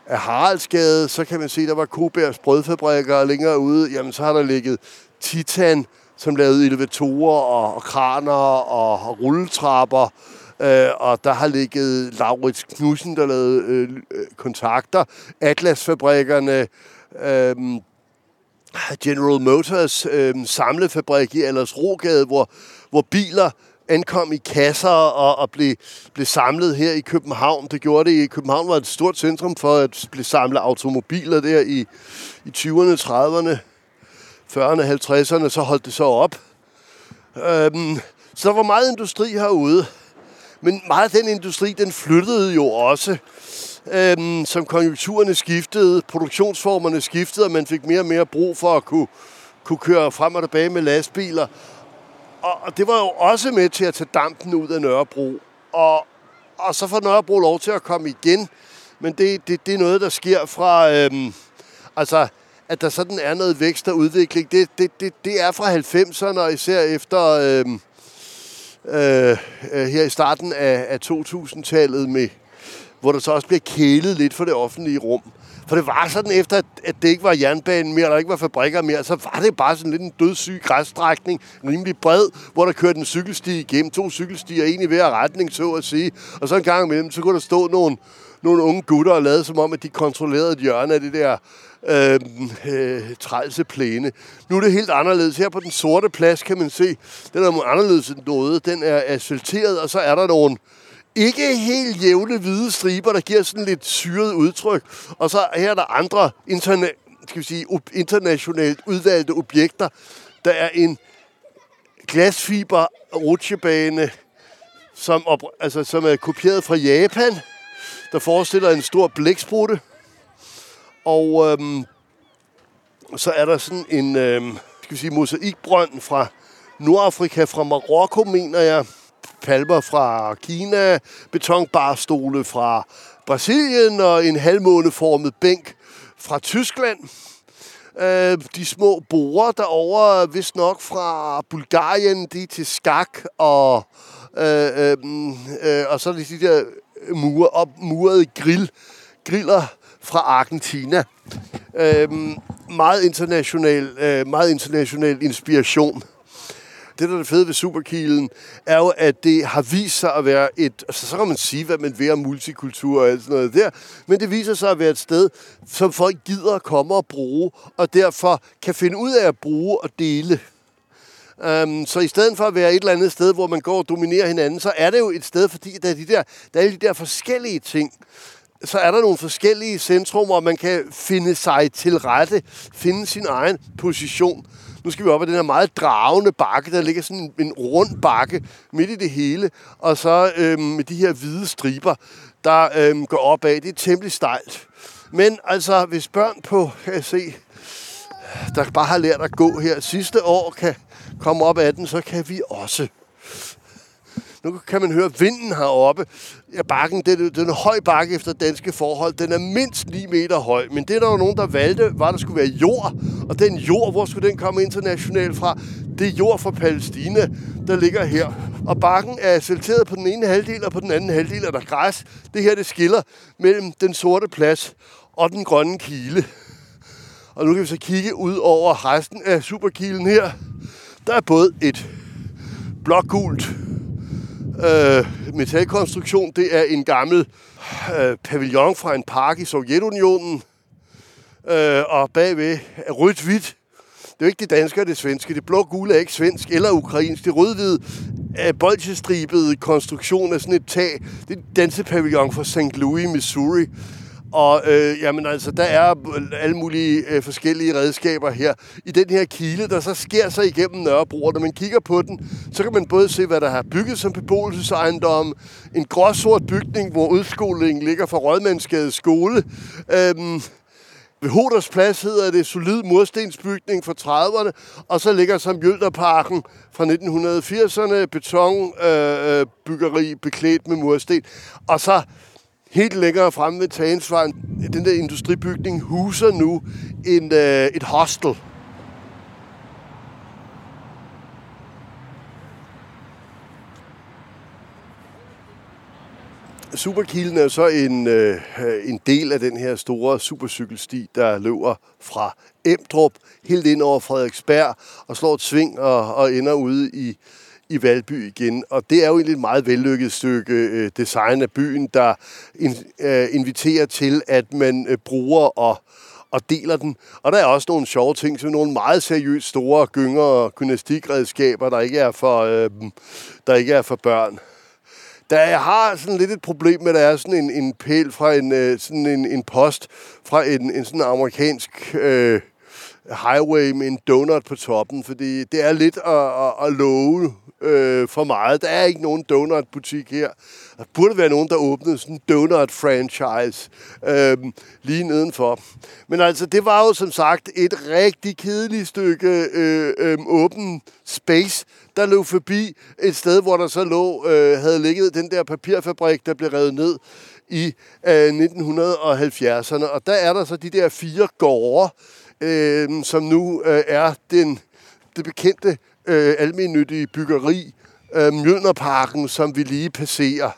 af Haraldsgade, så kan man se, der var Kobærs brødfabrikker, og længere ude, jamen så har der ligget Titan, som lavede elevatorer og, og kraner og, og rulletrapper, øh, og der har ligget Laurits Knudsen, der lavede øh, kontakter, Atlasfabrikkerne, øh, General Motors øh, samlefabrik i Rogade, hvor, hvor biler ankom i kasser og, og blev, blev samlet her i København. Det gjorde det i København var et stort centrum for at blive samlet automobiler der i, i 20'erne, 30'erne, 40'erne, 50'erne. Så holdt det så op. Øhm, så der var meget industri herude. Men meget af den industri, den flyttede jo også øhm, som konjunkturerne skiftede, produktionsformerne skiftede, og man fik mere og mere brug for at kunne, kunne køre frem og tilbage med lastbiler. Og, og det var jo også med til at tage dampen ud af Nørrebro. Og, og så får Nørrebro lov til at komme igen. Men det, det, det er noget, der sker fra... Øhm, altså, at der sådan er noget vækst og udvikling, det, det, det, det er fra 90'erne, og især efter... Øhm, øh, øh, her i starten af, af 2000-tallet med, hvor der så også bliver kælet lidt for det offentlige rum. For det var sådan efter, at det ikke var jernbanen mere, der ikke var fabrikker mere, så var det bare sådan lidt en dødssyg græsstrækning, rimelig bred, hvor der kørte en cykelsti igennem, to cykelstier, en i hver retning, så at sige. Og så en gang imellem, så kunne der stå nogle, nogle unge gutter og lade som om, at de kontrollerede et hjørne af det der øh, øh, trælse plæne. Nu er det helt anderledes. Her på den sorte plads kan man se, den er anderledes end noget. Den er asfalteret, og så er der nogle, ikke helt jævne hvide striber, der giver sådan lidt syret udtryk. Og så her er der andre interna- skal vi sige, internationalt udvalgte objekter. Der er en glasfiber rutsjebane, som, op, altså, som er kopieret fra Japan, der forestiller en stor blæksprutte. Og øhm, så er der sådan en øhm, skal vi sige, mosaikbrønd fra Nordafrika, fra Marokko, mener jeg palmer fra Kina, betonbarstole fra Brasilien og en halvmåneformet bænk fra Tyskland. Øh, de små borer derovre, hvis nok fra Bulgarien, de er til skak, og, øh, øh, øh, og så er det de der mure, op, murede grill, griller fra Argentina. Øh, meget international, øh, meget international inspiration det, der er det fede ved Superkilen, er jo, at det har vist sig at være et... Altså, så kan man sige, hvad man vil om multikultur og alt sådan noget der, men det viser sig at være et sted, som folk gider at komme og bruge, og derfor kan finde ud af at bruge og dele. Um, så i stedet for at være et eller andet sted, hvor man går og dominerer hinanden, så er det jo et sted, fordi der er de der, der, er de der forskellige ting. Så er der nogle forskellige centrum, hvor man kan finde sig til rette, finde sin egen position nu skal vi op ad den her meget dragende bakke, der ligger sådan en, en rund bakke midt i det hele, og så øhm, med de her hvide striber, der øhm, går opad. Det er temmelig stejlt. Men altså, hvis børn på, kan jeg se, der bare har lært at gå her sidste år, kan komme op ad den, så kan vi også. Nu kan man høre vinden heroppe. Ja, bakken, den, den er høj bakke efter danske forhold. Den er mindst 9 meter høj. Men det der var nogen, der valgte, var, at der skulle være jord. Og den jord, hvor skulle den komme internationalt fra? Det er jord fra Palæstina, der ligger her. Og bakken er asfalteret på den ene halvdel, og på den anden halvdel er der græs. Det her, det skiller mellem den sorte plads og den grønne kile. Og nu kan vi så kigge ud over resten af superkilen her. Der er både et blågult øh, metalkonstruktion. Det er en gammel øh, pavillon fra en park i Sovjetunionen. Øh, og bagved er rødt-hvidt. Det er jo ikke det danske og det svenske. Det blå-gule er ikke svensk eller ukrainsk. Det rød-hvide er bolchestribet konstruktion af sådan et tag. Det er en dansepavillon fra St. Louis, Missouri. Og øh, jamen altså, der er alle mulige øh, forskellige redskaber her. I den her kile, der så sker sig igennem Nørrebro, og når man kigger på den, så kan man både se, hvad der har bygget som beboelsesejendom, en gråsort bygning, hvor udskolingen ligger fra Rødmandsgade skole. Øhm, ved Hoders Plads hedder det solid murstensbygning fra 30'erne, og så ligger som Jølterparken fra 1980'erne, betonbyggeri øh, øh beklædt med mursten. Og så Helt længere fremme ved Tagensvejen, den der industribygning, huser nu en, øh, et hostel. Superkilen er så en, øh, en del af den her store supercykelsti, der løber fra Emdrup helt ind over Frederiksberg og slår et sving og, og ender ude i, i Valby igen. Og det er jo egentlig et meget vellykket stykke øh, design af byen, der in, øh, inviterer til, at man øh, bruger og og deler den. Og der er også nogle sjove ting, som nogle meget seriøst store gynger og gymnastikredskaber, der ikke er for, øh, der ikke er for børn. Der jeg har sådan lidt et problem med, at der er sådan en, en pæl fra en, øh, sådan en, en post fra en, en sådan amerikansk øh, highway med en donut på toppen, fordi det er lidt at, at, at love øh, for meget. Der er ikke nogen donut-butik her. Der burde være nogen, der åbnede sådan en donut-franchise øh, lige nedenfor. Men altså, det var jo som sagt et rigtig kedeligt stykke øh, øh, åben space, der lå forbi et sted, hvor der så lå, øh, havde ligget den der papirfabrik, der blev revet ned i øh, 1970'erne. Og der er der så de der fire gårde, øh, som nu øh, er den, det bekendte øh, almennyttige byggeri, øh, Mjølnerparken, som vi lige passerer.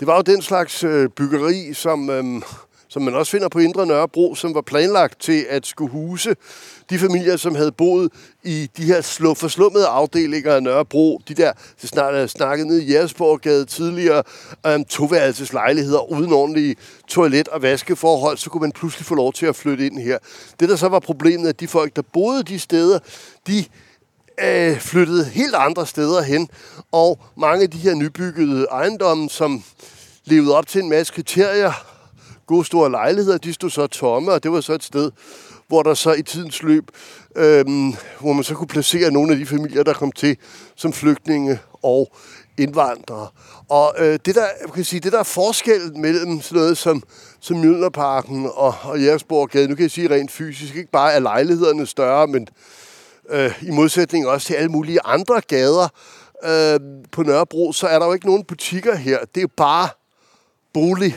Det var jo den slags øh, byggeri, som, øh, som man også finder på Indre Nørrebro, som var planlagt til at skulle huse de familier, som havde boet i de her slå, forslummede afdelinger af Nørrebro, de der, det snart er snakket ned i Jægersborggade tidligere, um, toværelseslejligheder uden ordentlige toilet- og vaskeforhold, så kunne man pludselig få lov til at flytte ind her. Det, der så var problemet, at de folk, der boede de steder, de øh, flyttede helt andre steder hen, og mange af de her nybyggede ejendomme, som levede op til en masse kriterier, gode store lejligheder, de stod så tomme, og det var så et sted, hvor der så i tidens løb, øh, hvor man så kunne placere nogle af de familier, der kom til som flygtninge og indvandrere. Og øh, det, der, jeg kan sige, det der er forskellen mellem sådan noget som, som Mjølnerparken og, og Jægersborggade, nu kan jeg sige rent fysisk, ikke bare er lejlighederne større, men øh, i modsætning også til alle mulige andre gader øh, på Nørrebro, så er der jo ikke nogen butikker her. Det er jo bare bolig.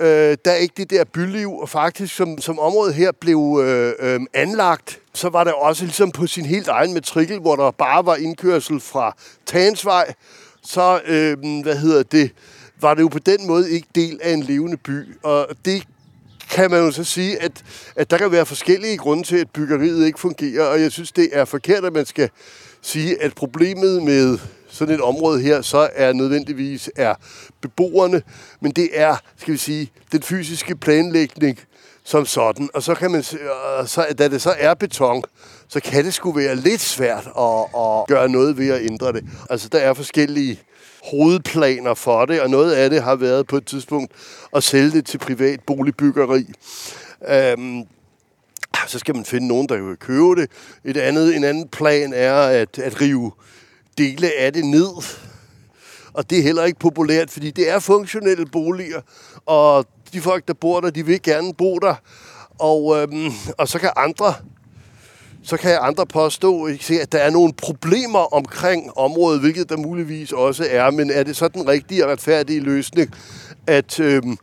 Øh, der er ikke det der byliv, og faktisk som, som området her blev øh, øh, anlagt, så var der også ligesom på sin helt egen matrikel, hvor der bare var indkørsel fra Tansvej, så øh, hvad hedder det, var det jo på den måde ikke del af en levende by. Og det kan man jo så sige, at, at der kan være forskellige grunde til, at byggeriet ikke fungerer, og jeg synes, det er forkert, at man skal sige, at problemet med sådan et område her, så er nødvendigvis er beboerne, men det er, skal vi sige, den fysiske planlægning som sådan. Og så kan man, så, da det så er beton, så kan det sgu være lidt svært at, at gøre noget ved at ændre det. Altså, der er forskellige hovedplaner for det, og noget af det har været på et tidspunkt at sælge det til privat boligbyggeri. Øhm, så skal man finde nogen, der vil købe det. Et andet, en anden plan er at, at rive dele af det ned. Og det er heller ikke populært, fordi det er funktionelle boliger, og de folk, der bor der, de vil gerne bo der. Og, øhm, og så kan andre så kan andre påstå, at der er nogle problemer omkring området, hvilket der muligvis også er, men er det så den rigtige og retfærdige løsning at øhm,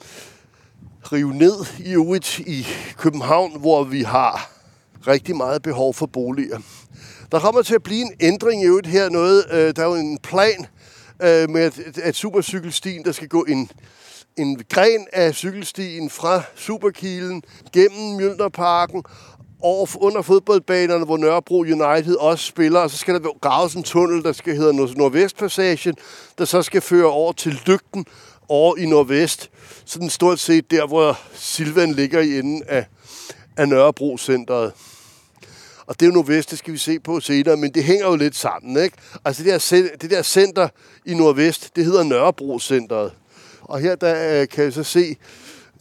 rive ned i øvrigt i København, hvor vi har rigtig meget behov for boliger. Der kommer til at blive en ændring i øvrigt her noget. Øh, der er jo en plan øh, med at, at supercykelstien, der skal gå en, en gren af cykelstien fra Superkilen gennem Mjølnerparken over under fodboldbanerne, hvor Nørrebro United også spiller, og så skal der graves en tunnel, der skal hedde Nordvestpassagen, der så skal føre over til lygten over i nordvest. Sådan stort set der, hvor Silvan ligger i enden af, af Nørrebro Centeret. Og det er jo nordvest, det skal vi se på senere, men det hænger jo lidt sammen, ikke? Altså det der, det der center i nordvest, det hedder Nørrebro Centeret. Og her der øh, kan jeg så se,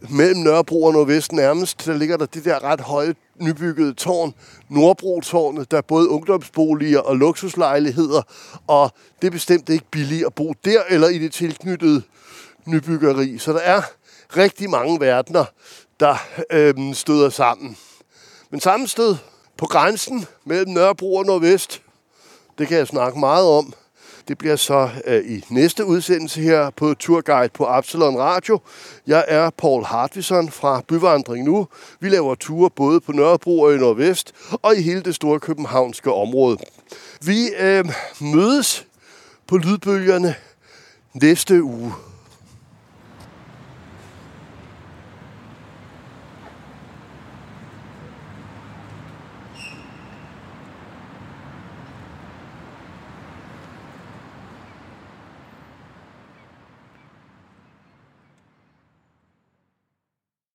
mellem Nørrebro og Nordvest nærmest, der ligger der det der ret høje nybyggede tårn, Nordbro-tårnet, der er både ungdomsboliger og luksuslejligheder, og det er bestemt ikke billigt at bo der eller i det tilknyttede nybyggeri. Så der er rigtig mange verdener, der øhm, støder sammen. Men samme sted, på grænsen mellem Nørrebro og Nordvest, det kan jeg snakke meget om. Det bliver så øh, i næste udsendelse her på Turguide på Absalon Radio. Jeg er Paul Hartvison fra Byvandring Nu. Vi laver ture både på Nørrebro og i Nordvest, og i hele det store københavnske område. Vi øh, mødes på lydbølgerne næste uge.